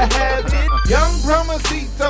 Young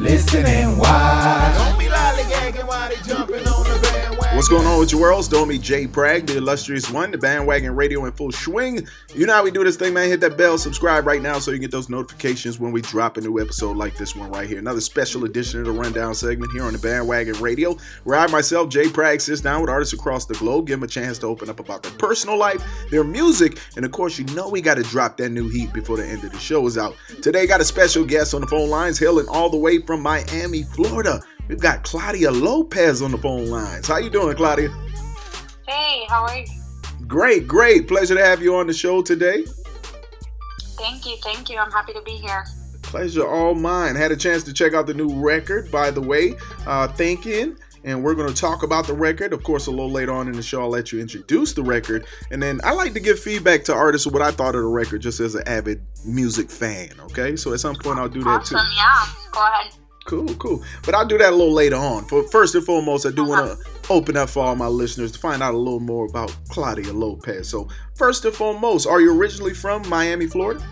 Listen and watch. Don't be lollygagging while they jumping on. What's going on with your world? Don't me Jay Bragg, the illustrious one, the bandwagon radio in full swing. You know how we do this thing, man. Hit that bell, subscribe right now so you get those notifications when we drop a new episode like this one right here. Another special edition of the rundown segment here on the bandwagon radio, where I myself, Jay Bragg, sits down with artists across the globe, give them a chance to open up about their personal life, their music, and of course, you know we got to drop that new heat before the end of the show is out. Today, got a special guest on the phone lines, hailing all the way from Miami, Florida. We've got Claudia Lopez on the phone lines. How you doing, Claudia? Hey, how are you? Great, great. Pleasure to have you on the show today. Thank you, thank you. I'm happy to be here. Pleasure all mine. Had a chance to check out the new record, by the way, uh, Thinking. And we're going to talk about the record. Of course, a little later on in the show, I'll let you introduce the record. And then I like to give feedback to artists of what I thought of the record just as an avid music fan. Okay. So at some point, I'll do that too. Awesome, yeah. Go ahead. Cool, cool. But I'll do that a little later on. For first and foremost, I do want to open up for all my listeners to find out a little more about Claudia Lopez. So first and foremost, are you originally from Miami, Florida?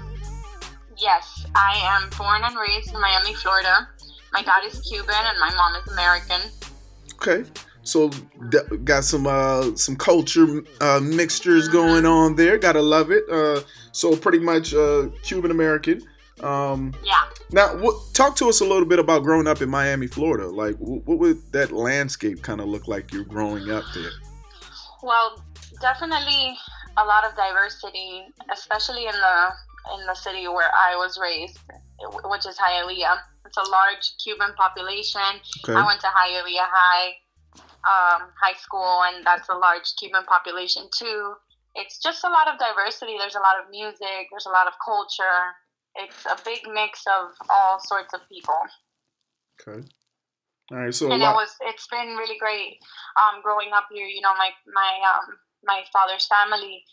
Yes, I am born and raised in Miami, Florida. My dad is Cuban and my mom is American. Okay. So got some uh some culture uh mixtures going on there. Gotta love it. Uh so pretty much uh Cuban American. Um Yeah. now what talk to us a little bit about growing up in Miami, Florida. Like wh- what would that landscape kind of look like you're growing up there? Well, definitely a lot of diversity, especially in the in the city where I was raised, which is Hialeah. It's a large Cuban population. Okay. I went to Hialeah High um, High School, and that's a large Cuban population too. It's just a lot of diversity. There's a lot of music. There's a lot of culture. It's a big mix of all sorts of people, Okay. All right. So and it was. It's been really great um, growing up here. You know, my my um, my father's family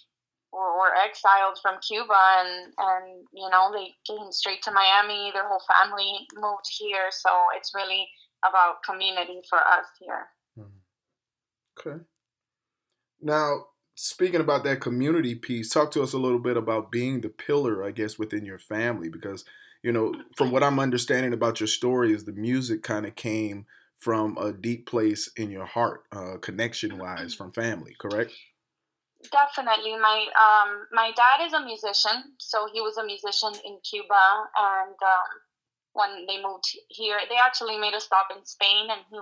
were, were exiled from Cuba, and and you know they came straight to Miami. Their whole family moved here, so it's really about community for us here. Okay. Now, speaking about that community piece, talk to us a little bit about being the pillar, I guess, within your family, because you know, from what I'm understanding about your story, is the music kind of came from a deep place in your heart, uh, connection-wise, from family, correct? Definitely, my um my dad is a musician, so he was a musician in Cuba, and um, when they moved here, they actually made a stop in Spain, and he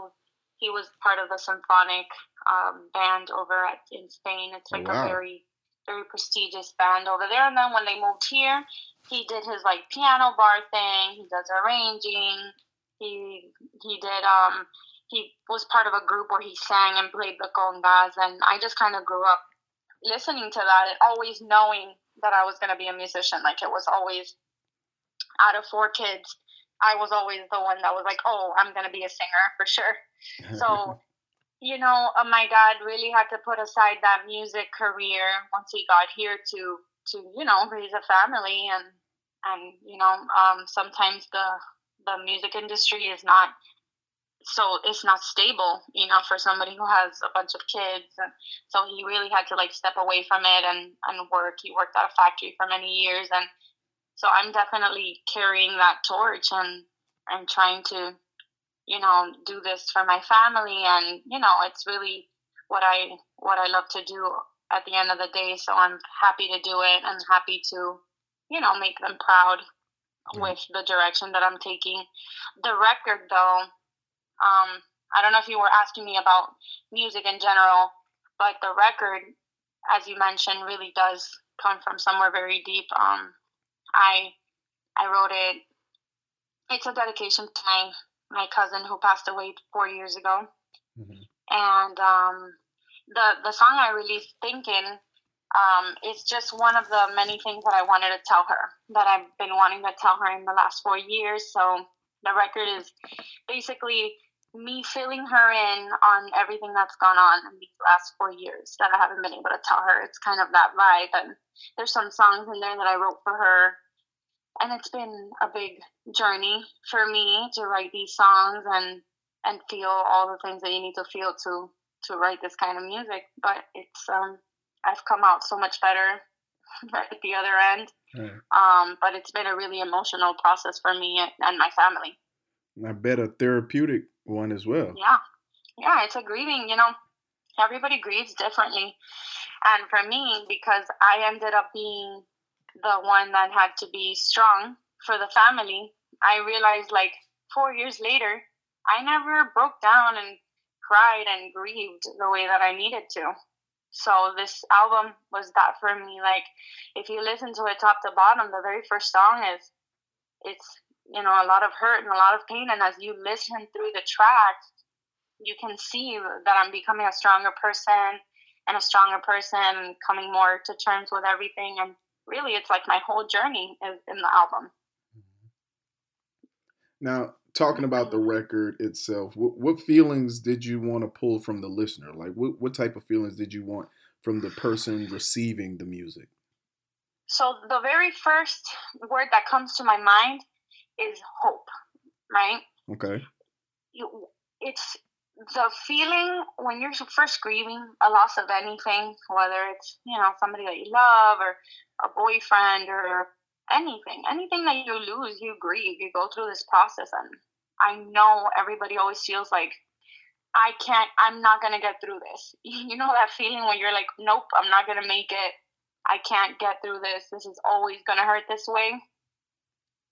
he was part of the symphonic um, band over at in Spain. It's like Wow. a very very prestigious band over there. And then when they moved here, he did his like piano bar thing. He does arranging. He he did um he was part of a group where he sang and played the congas, and I just kind of grew up listening to that and always knowing that I was going to be a musician. Like it was always out of four kids, I was always the one that was like, oh, I'm going to be a singer for sure. So, you know, uh, my dad really had to put aside that music career once he got here to to you know raise a family and and you know um, sometimes the the music industry is not so it's not stable, you know, for somebody who has a bunch of kids. And so he really had to like step away from it and, and work. He worked at a factory for many years. And so I'm definitely carrying that torch and, and trying to, you know, do this for my family. And, you know, it's really what I, what I love to do at the end of the day. So I'm happy to do it and happy to, you know, make them proud with the direction that I'm taking. The record though, um, I don't know if you were asking me about music in general, but the record, as you mentioned, really does come from somewhere very deep. Um, I I wrote it. It's a dedication to my my cousin who passed away four years ago, mm-hmm. and um, the the song I released, "Thinking," um, is just one of the many things that I wanted to tell her that I've been wanting to tell her in the last four years. So the record is basically me filling her in on everything that's gone on in these last four years that I haven't been able to tell her. It's kind of that vibe. And there's some songs in there that I wrote for her. And it's been a big journey for me to write these songs and and feel all the things that you need to feel to to write this kind of music. But it's um I've come out so much better at the other end. Right. Um, but it's been a really emotional process for me and my family. I bet a therapeutic one as well. Yeah. Yeah, it's a grieving, you know, everybody grieves differently. And for me, because I ended up being the one that had to be strong for the family, I realized like four years later, I never broke down and cried and grieved the way that I needed to. So this album was that for me. Like if you listen to it top to bottom, the very first song is it's you know a lot of hurt and a lot of pain and as you listen through the tracks you can see that i'm becoming a stronger person and a stronger person coming more to terms with everything and really it's like my whole journey is in the album. Mm-hmm. Now talking about the mm-hmm. record itself what, what feelings did you want to pull from the listener? Like what, what type of feelings did you want from the person receiving the music? So the very first word that comes to my mind is hope, right? Okay. You, it's the feeling when you're first grieving a loss of anything, whether it's you know somebody that you love or a boyfriend or anything, anything that you lose, you grieve, you go through this process, and I know everybody always feels like I can't, I'm not gonna get through this. You know that feeling when you're like, nope, I'm not gonna make it. I can't get through this. This is always gonna hurt this way.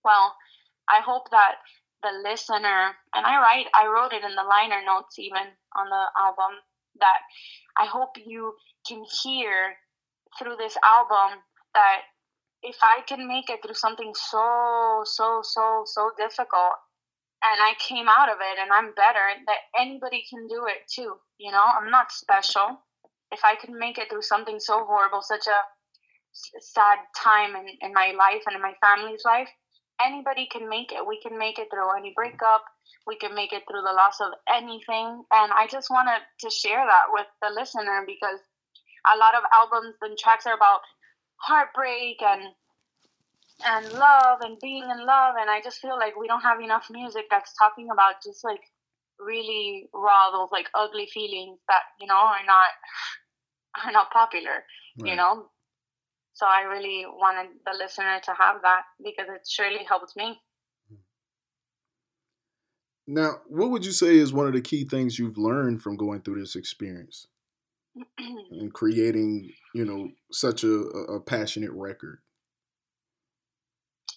Well, I hope that the listener, and I write, I wrote it in the liner notes even on the album, that I hope you can hear through this album that if I can make it through something so, so, so, so difficult, and I came out of it and I'm better, that anybody can do it too. You know, I'm not special. If I can make it through something so horrible, such a sad time in, in my life and in my family's life, anybody can make it. We can make it through any breakup. We can make it through the loss of anything. And I just wanted to share that with the listener because a lot of albums and tracks are about heartbreak and and love and being in love and I just feel like we don't have enough music that's talking about just like really raw those like ugly feelings that you know are not are not popular right. you know so I really wanted the listener to have that because it surely helped me. Now, what would you say is one of the key things you've learned from going through this experience and creating, you know, such a, a passionate record?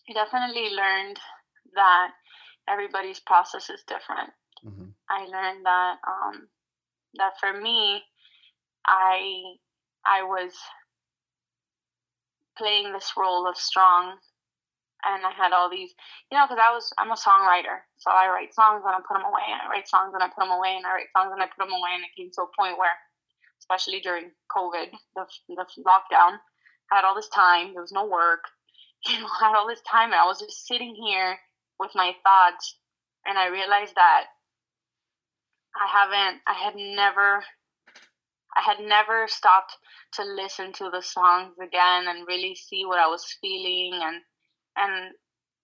I definitely learned that everybody's process is different. Mm-hmm. I learned that um, that for me, I I was playing this role of strong and I had all these, you know, because I was, I'm a songwriter. So I write songs and I put them away, and I write songs and I put them away, and I write songs and I put them away. And it came to a point where, especially during COVID, the, the lockdown, I had all this time. There was no work. You know, I had all this time, and I was just sitting here with my thoughts. And I realized that I haven't, I had never I had never stopped to listen to the songs again and really see what I was feeling and and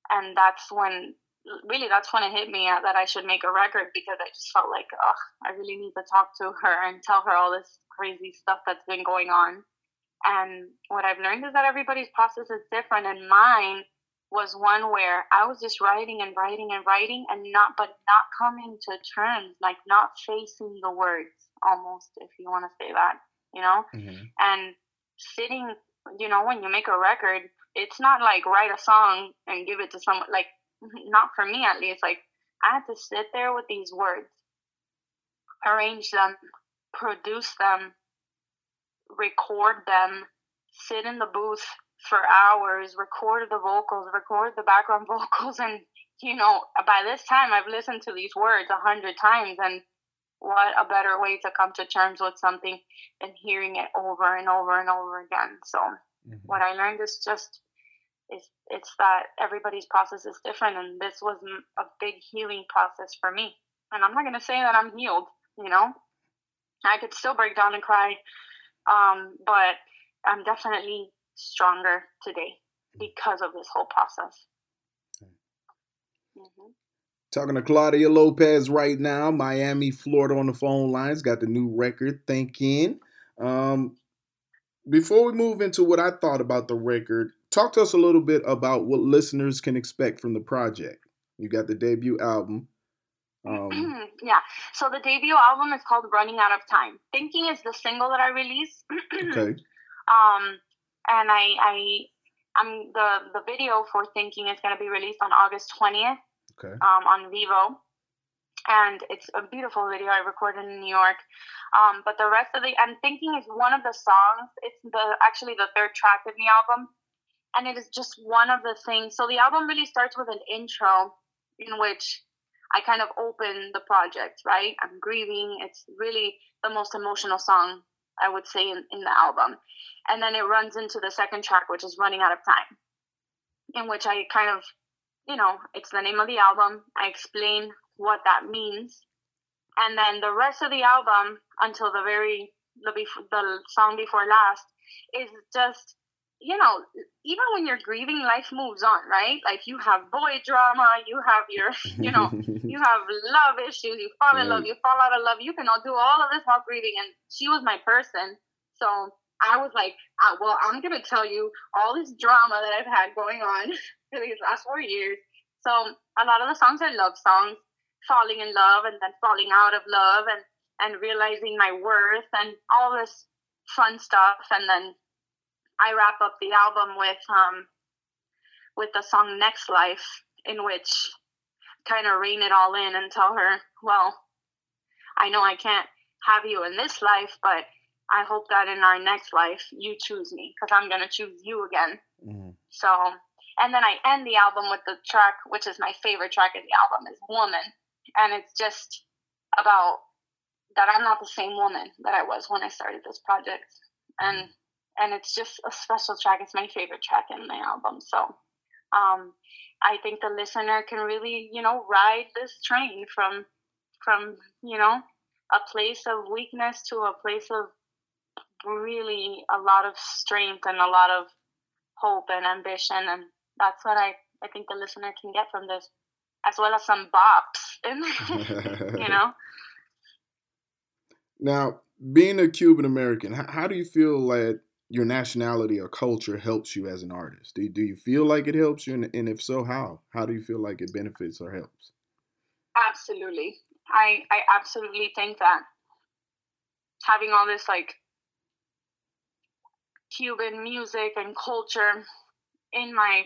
and that's when really that's when it hit me that I should make a record because I just felt like, oh, I really need to talk to her and tell her all this crazy stuff that's been going on. And what I've learned is that everybody's process is different, and mine was one where I was just writing and writing and writing and not, but not coming to terms, like not facing the words almost, if you want to say that, you know? Mm-hmm. And sitting, you know, when you make a record, it's not like write a song and give it to someone, like, not for me at least. Like, I had to sit there with these words, arrange them, produce them, record them, sit in the booth for hours, record the vocals, record the background vocals, and you know, by this time I've listened to these words a hundred times, and what a better way to come to terms with something than hearing it over and over and over again. So, mm-hmm. what I learned is just it's it's that everybody's process is different, and this was a big healing process for me. And I'm not gonna say that I'm healed, you know. I could still break down and cry, um, but I'm definitely stronger today because of this whole process. Mm-hmm. Talking to Claudia Lopez right now, Miami, Florida on the phone lines. Got the new record, Thinking. Um, before we move into what I thought about the record, talk to us a little bit about what listeners can expect from the project. You got the debut album. Um, yeah. So the debut album is called Running Out of Time. Thinking is the single that I released. okay. Um, and I, I, I'm the the video for Thinking is going to be released on August 20th. Okay. Um, on Vevo. and it's a beautiful video I recorded in New York. Um, but the rest of the and Thinking is one of the songs. It's the actually the third track of the album, and it is just one of the things. So the album really starts with an intro in which I kind of open the project. Right, I'm grieving. It's really the most emotional song I would say in, in the album. And then it runs into the second track, which is Running Out of Time, in which I kind of, you know, it's the name of the album. I explain what that means. And then the rest of the album, until the very, the, the song before last, is just you know, even when you're grieving, life moves on, right? Like you have boy drama, you have your, you know, you have love issues, you fall in right. love, you fall out of love. You can all do all of this while grieving. And she was my person. So I was like, uh, well, I'm going to tell you all this drama that I've had going on for these last four years. So a lot of the songs are love songs, falling in love and then falling out of love and, and realizing my worth and all this fun stuff. And then I wrap up the album with um with the song Next Life, in which kind of rein it all in and tell her, well, I know I can't have you in this life, but I hope that in our next life you choose me because I'm gonna choose you again. Mm-hmm. So, and then I end the album with the track, which is my favorite track of the album, is "Woman," and it's just about that I'm not the same woman that I was when I started this project, and and it's just a special track. It's my favorite track in the album. So um, I think the listener can really, you know, ride this train from from you know a place of weakness to a place of really a lot of strength and a lot of hope and ambition, and that's what I I think the listener can get from this, as well as some bops, you know. Now, being a Cuban American, how, how do you feel like your nationality or culture helps you as an artist? Do, do you feel like it helps you? And, and if so, how? How do you feel like it benefits or helps? Absolutely. I, I absolutely think that having all this like Cuban music and culture in my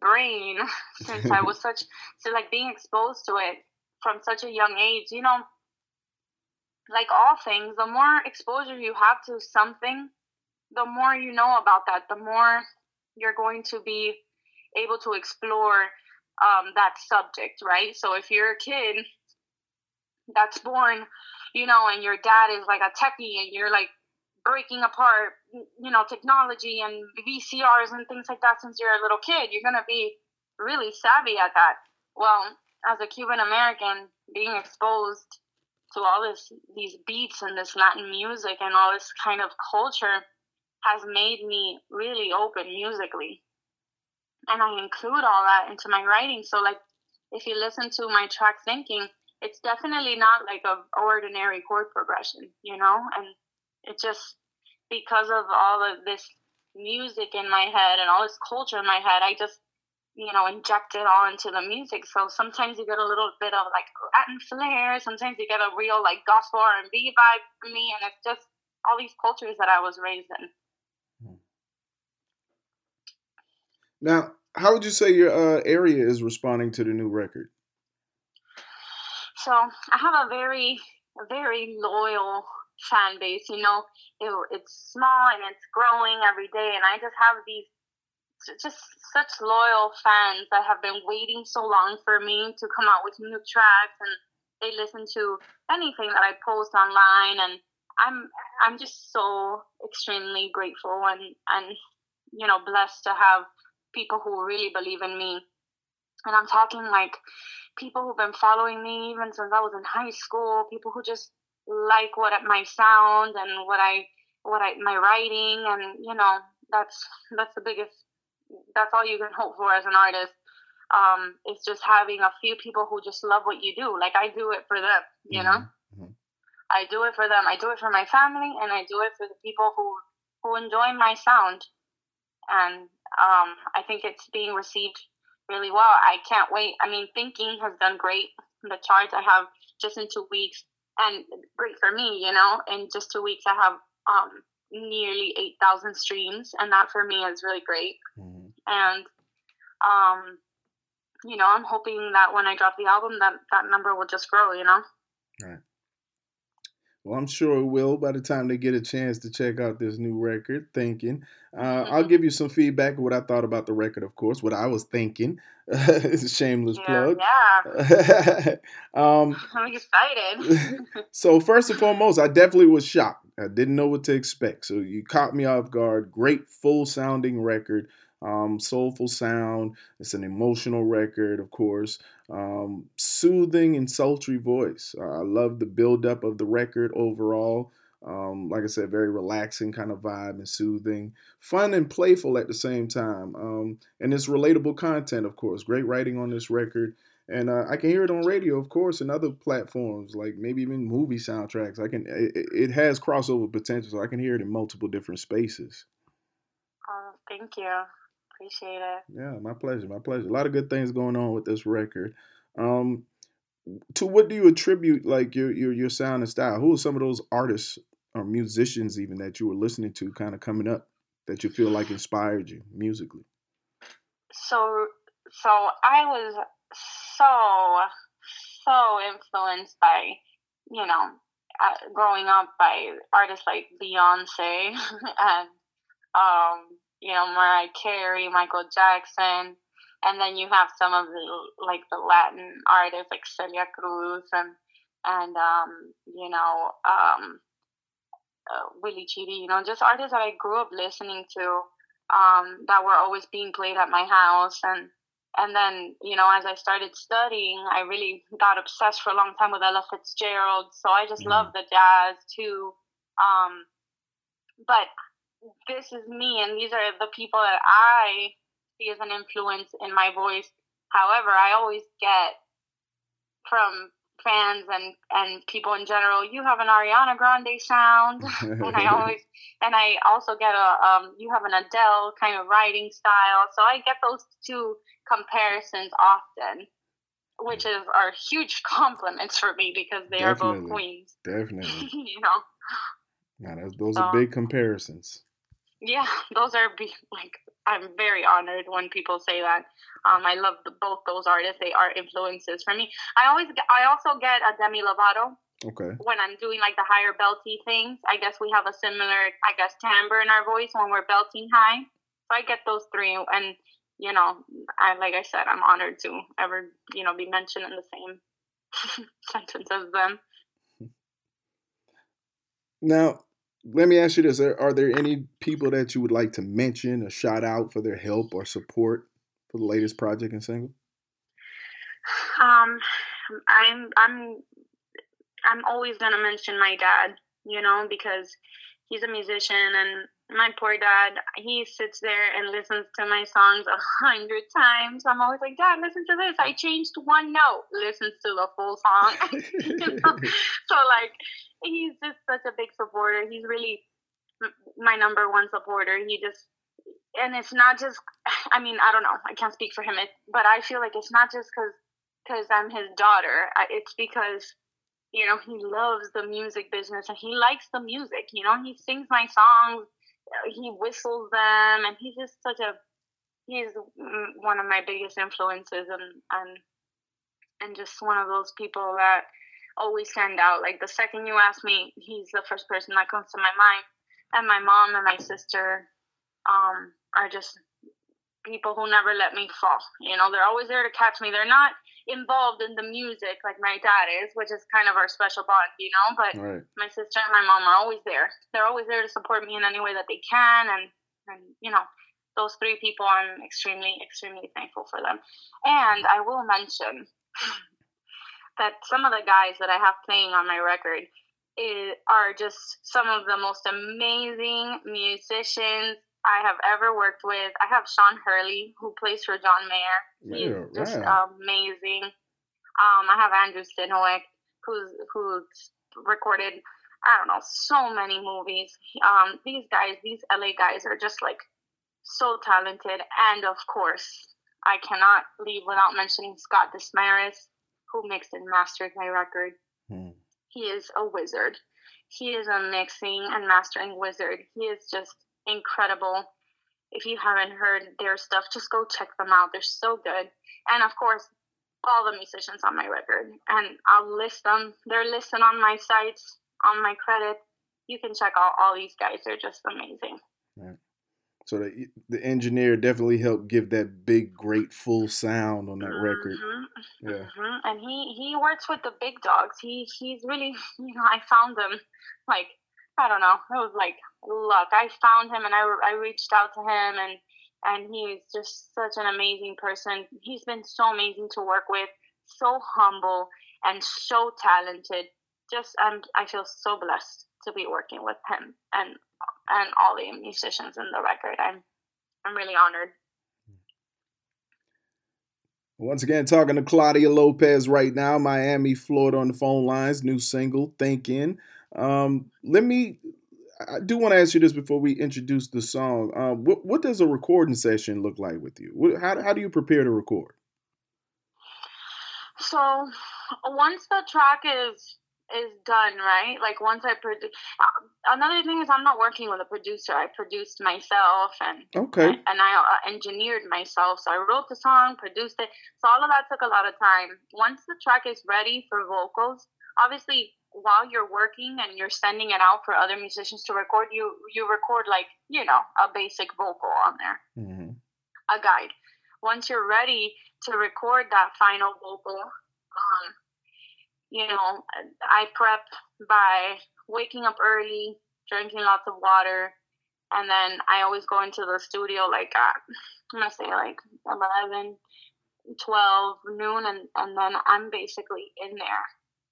brain since I was such so like being exposed to it from such a young age, you know, like all things, the more exposure you have to something, the more you know about that, the more you're going to be able to explore um, that subject, right? So if you're a kid that's born, you know, and your dad is like a techie and you're like breaking apart, you know, technology and VCRs and things like that since you're a little kid, you're going to be really savvy at that. Well, as a Cuban American, being exposed to all this, these beats and this Latin music and all this kind of culture, has made me really open musically. And I include all that into my writing. So, like, if you listen to my track thinking, it's definitely not like a ordinary chord progression, you know, and it's just because of all of this music in my head and all this culture in my head, I just you know inject it all into the music. So sometimes you get a little bit of like Latin flair, sometimes you get a real like gospel R and B vibe for me, and it's just all these cultures that I was raised in. Hmm. Now, how would you say your uh, area is responding to the new record? So I have a very, very loyal fan base. You know, it, it's small and it's growing every day, and I just have these just such loyal fans that have been waiting so long for me to come out with new tracks, and they listen to anything that I post online, and I'm I'm just so extremely grateful and and you know blessed to have people who really believe in me. And I'm talking like people who've been following me even since I was in high school, people who just like what my sound and what I what I my writing and you know that's that's the biggest that's all you can hope for as an artist um it's just having a few people who just love what you do like I do it for them you know mm-hmm. mm-hmm. I do it for them I do it for my family and I do it for the people who who enjoy my sound and um, I think it's being received really well. I can't wait. I mean, Thinking has done great. The charts I have just in two weeks, and great for me, you know. In just two weeks, I have um, nearly 8,000 streams, and that for me is really great. Mm-hmm. And, um, you know, I'm hoping that when I drop the album, that that number will just grow, you know. Right. Well, I'm sure it will by the time they get a chance to check out this new record, Thinking. Uh, I'll give you some feedback of what I thought about the record, of course, what I was thinking. it's a shameless yeah, plug. Yeah. um, I'm excited. so, first and foremost, I definitely was shocked. I didn't know what to expect. So, you caught me off guard. Great, full sounding record um, soulful sound. It's an emotional record, of course. Um, soothing and sultry voice. Uh, I love the buildup of the record overall. Um, like I said, very relaxing kind of vibe and soothing, fun and playful at the same time. Um, and it's relatable content, of course. Great writing on this record. And uh, I can hear it on radio, of course, and other platforms, like maybe even movie soundtracks. I can. It, it has crossover potential, so I can hear it in multiple different spaces. Oh, thank you. Appreciate it. Yeah, my pleasure. My pleasure. A lot of good things going on with this record. Um, to what do you attribute like your your your sound and style? Who are some of those artists or musicians even that you were listening to kind of coming up that you feel like inspired you musically? So so I was so so influenced by you know uh, growing up by artists like Beyonce and um you know, Mariah Carey, Michael Jackson, and then you have some of the like the Latin artists like Celia Cruz and and um, you know um, uh, Willie Chirino, you know, just artists that I grew up listening to um, that were always being played at my house and and then you know as I started studying, I really got obsessed for a long time with Ella Fitzgerald, so I just mm-hmm. love the jazz too. Um, but this is me and these are the people that I see as an influence in my voice. However, I always get from fans and and people in general, you have an Ariana Grande sound, and I always and I also get a um, you have an Adele kind of writing style. So I get those two comparisons often, which is are huge compliments for me because they Definitely. are both queens. Definitely, you know. Now, those are big comparisons yeah, those are be, like I'm very honored when people say that. Um, I love the, both those artists; they are influences for me. I always, get, I also get a Demi Lovato. Okay. When I'm doing like the higher belty things, I guess we have a similar, I guess, timbre in our voice when we're belting high. So I get those three, and you know, I like I said, I'm honored to ever, you know, be mentioned in the same sentence as them. Now, let me ask you this: are, are, there any people that you would like to mention or shout out for their help or support for the latest project and single? Um, I'm I'm I'm always gonna mention my dad, you know, because he's a musician and my poor dad, he sits there and listens to my songs a hundred times. I'm always like, Dad, listen to this. I changed one note. Listens to the full song. So like, he's just such a big supporter. He's really my number one supporter. He just, and it's not just. I mean, I don't know. I can't speak for him, it, but I feel like it's not just because because I'm his daughter. It's because you know he loves the music business and he likes the music. You know, he sings my songs he whistles them, and he's just such a he's one of my biggest influences, and and and just one of those people that always stand out. Like the second you ask me, he's the first person that comes to my mind. And my mom and my sister um, are just people who never let me fall. You know, they're always there to catch me. They're not involved in the music like my dad is, which is kind of our special bond, you know. But right. my sister and my mom are always there. They're always there to support me in any way that they can, and and you know, those three people, I'm extremely extremely thankful for them. And I will mention that some of the guys that I have playing on my record is, are just some of the most amazing musicians I have ever worked with. I have Sean Hurley, who plays for John Mayer. He's yeah, just amazing. Um, I have Andrew Synowiec, who's who's recorded I don't know so many movies. Um, these guys, these LA guys, are just like so talented, and of course, I cannot leave without mentioning Scott Desmarais, who mixed and mastered my record. Hmm. He is a wizard. He is a mixing and mastering wizard. He is just incredible. If you haven't heard their stuff, just go check them out. They're so good. And of course, all the musicians on my record. And I'll list them. They're listed on my sites, on my credit. You can check out all these guys. They're just amazing. Right. So the the engineer definitely helped give that big, great, full sound on that mm-hmm. record. Yeah, mm-hmm. and he he works with the big dogs. He he's really you know I found him like I don't know. It was like luck. I found him and I, I reached out to him and and he's just such an amazing person. He's been so amazing to work with, so humble and so talented. Just I'm I feel so blessed to be working with him and and all the musicians in the record. I'm I'm really honored. Once again, talking to Claudia Lopez right now, Miami, Florida, on the phone lines. New single, "Thinking." Um, let me. I do want to ask you this before we introduce the song. Um, what what does a recording session look like with you? What, how how do you prepare to record? So once the track is is done, right? Like once I produce. Uh, another thing is I'm not working with a producer. I produced myself and okay, and, and I uh, engineered myself. So I wrote the song, produced it. So all of that took a lot of time. Once the track is ready for vocals, obviously while you're working and you're sending it out for other musicians to record, you you record like you know a basic vocal on there, mm-hmm. a guide. Once you're ready to record that final vocal, um, you know, I prep by waking up early, drinking lots of water, and then I always go into the studio like at I'm gonna say like 11, 12 noon, and and then I'm basically in there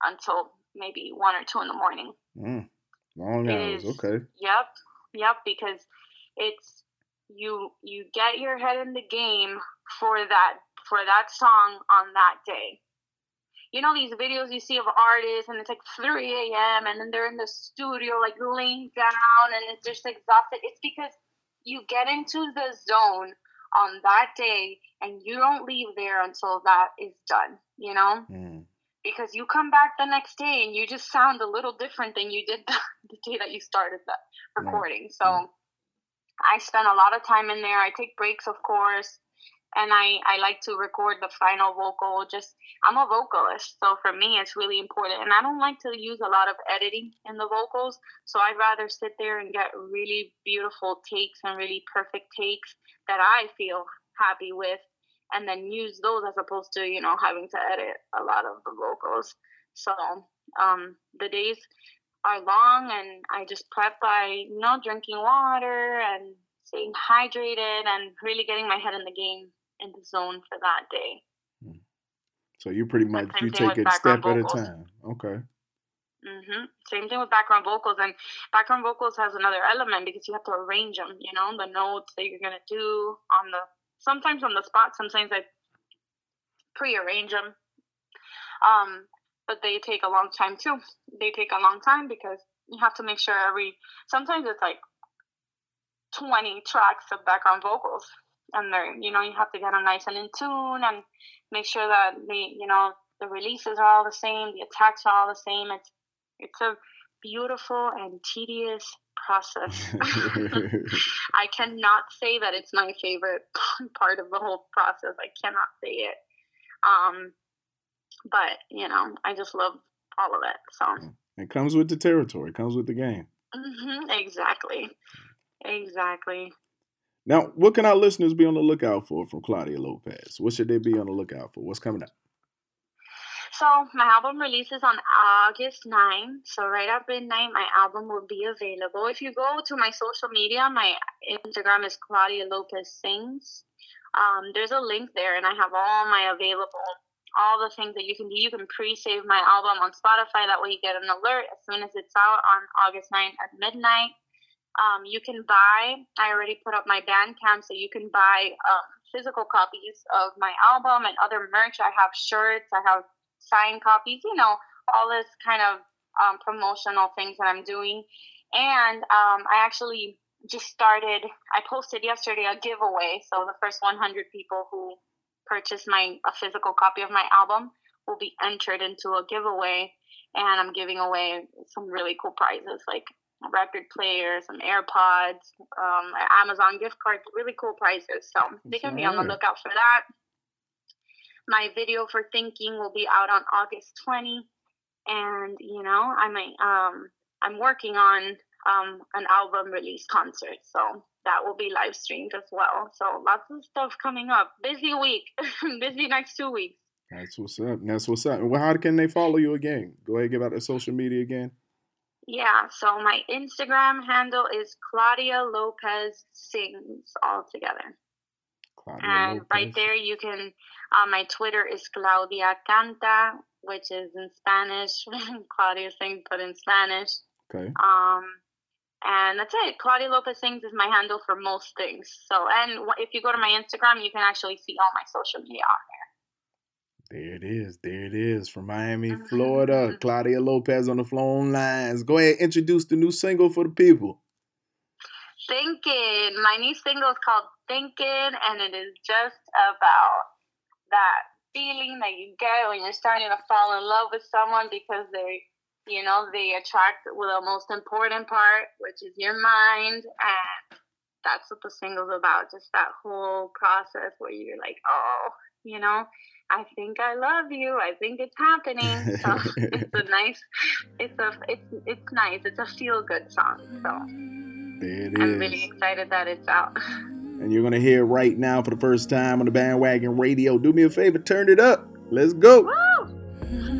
until maybe one or two in the morning. Mm, long hours. Is, okay. Yep. Yep. Because it's you you get your head in the game for that for that song on that day. You know these videos you see of artists and it's like 3 a.m. and then they're in the studio like laying down and it's just exhausted. It's because you get into the zone on that day and you don't leave there until that is done, you know? Mm because you come back the next day and you just sound a little different than you did the, the day that you started the recording. So I spend a lot of time in there. I take breaks, of course, and I, I like to record the final vocal. Just I'm a vocalist, so for me it's really important. And I don't like to use a lot of editing in the vocals, so I'd rather sit there and get really beautiful takes and really perfect takes that I feel happy with and then use those as opposed to you know having to edit a lot of the vocals so um, the days are long and i just prep by you know drinking water and staying hydrated and really getting my head in the game in the zone for that day hmm. so you pretty much you take it step at a time okay Mm-hmm. Same thing with background vocals, and background vocals has another element because you have to arrange them. You know, the notes that you're gonna do on the sometimes on the spot. Sometimes I pre-arrange them, um, but they take a long time too. They take a long time because you have to make sure every. Sometimes it's like twenty tracks of background vocals, and they're you know you have to get them nice and in tune and make sure that they you know the releases are all the same, the attacks are all the same. It's it's a beautiful and tedious process. I cannot say that it's my favorite part of the whole process. I cannot say it. Um, but you know, I just love all of it. So it comes with the territory. It comes with the game. Mm-hmm, exactly. Exactly. Now, what can our listeners be on the lookout for from Claudia Lopez? What should they be on the lookout for? What's coming up? So my album releases on August 9. So right at midnight, my album will be available. If you go to my social media, my Instagram is Claudia Lopez Sings. Um, there's a link there, and I have all my available, all the things that you can do. You can pre-save my album on Spotify. That way, you get an alert as soon as it's out on August 9 at midnight. Um, you can buy. I already put up my Bandcamp, so you can buy um, physical copies of my album and other merch. I have shirts. I have signed copies, you know, all this kind of um, promotional things that I'm doing. And um, I actually just started, I posted yesterday a giveaway. So the first 100 people who purchase my a physical copy of my album will be entered into a giveaway. And I'm giving away some really cool prizes like a record player, some AirPods, um, Amazon gift card, really cool prizes. So they can be on the lookout for that. My video for thinking will be out on August 20, and you know I might um I'm working on um an album release concert, so that will be live streamed as well. So lots of stuff coming up. Busy week, busy next two weeks. That's what's up. That's what's up. Well, how can they follow you again? Go ahead, give out the social media again. Yeah, so my Instagram handle is Claudia Lopez Sings all together. Claudia and Lopez. right there you can uh, my Twitter is Claudia Canta, which is in Spanish. Claudia Sings, but in Spanish. Okay. Um, and that's it. Claudia Lopez Sings is my handle for most things. So, and if you go to my Instagram, you can actually see all my social media on there. There it is. There it is from Miami, mm-hmm. Florida. Claudia Lopez on the phone lines. Go ahead, introduce the new single for the people. Thinking. My new single is called Thinking, and it is just about that feeling that you get when you're starting to fall in love with someone because they you know they attract with the most important part which is your mind and that's what the single's about just that whole process where you're like oh you know? I think i love you. I think it's happening. So it's a nice it's a it's it's nice. It's a feel good song so i'm really excited that it's out and you're gonna hear it right now for the first time on the bandwagon radio. Do me a favor, turn it up. Let's go. Woo!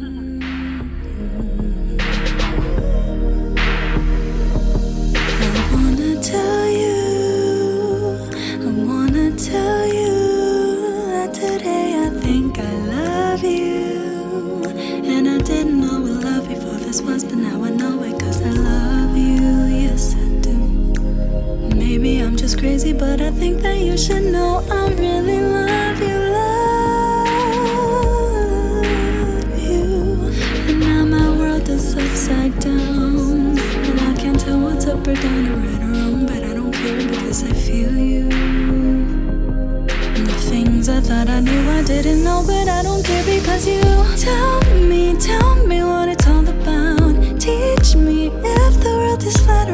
But I think that you should know I really love you, love you. And now my world is upside down, and I can't tell what's up or down or right or wrong, but I don't care because I feel you. The things I thought I knew I didn't know, but I don't care because you tell me, tell me what it's all about. Teach me if the world is flat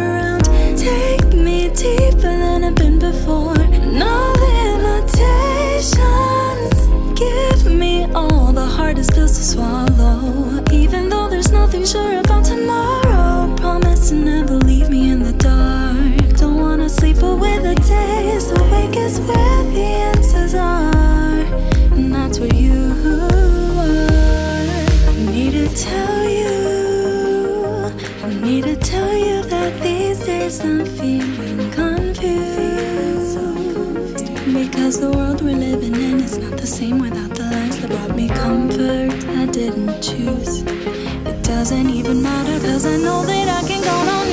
swallow. Even though there's nothing sure about tomorrow. Promise to never leave me in the dark. Don't wanna sleep away the days. Awake is where the answers are. And that's where you are. I need to tell you. I need to tell you that these days I'm feeling confused is the world we're living in. It's not the same without the lies that brought me comfort. I didn't choose. It doesn't even matter, cause I know that I can go on.